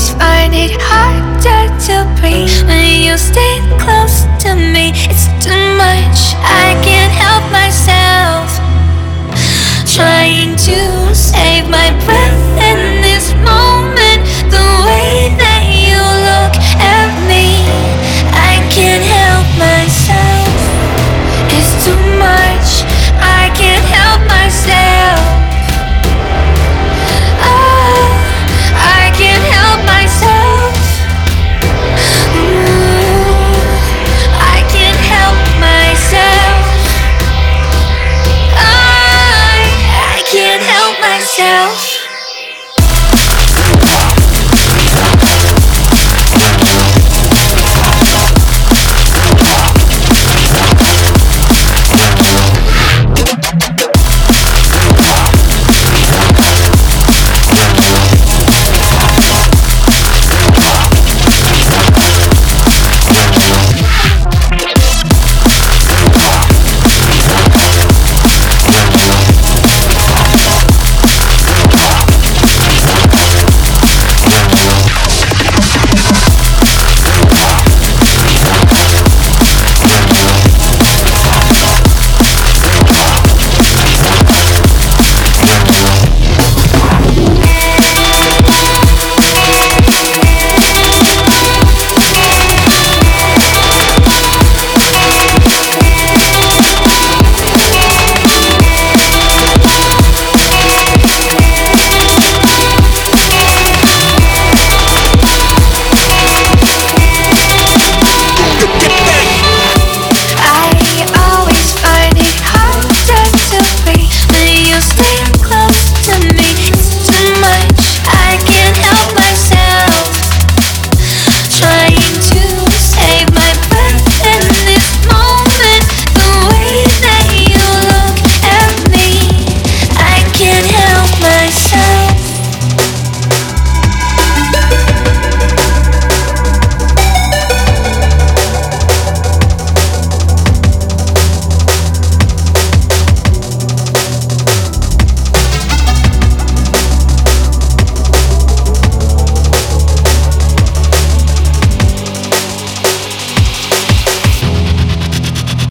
always find it harder to breathe when you stay close to me. It's too yourself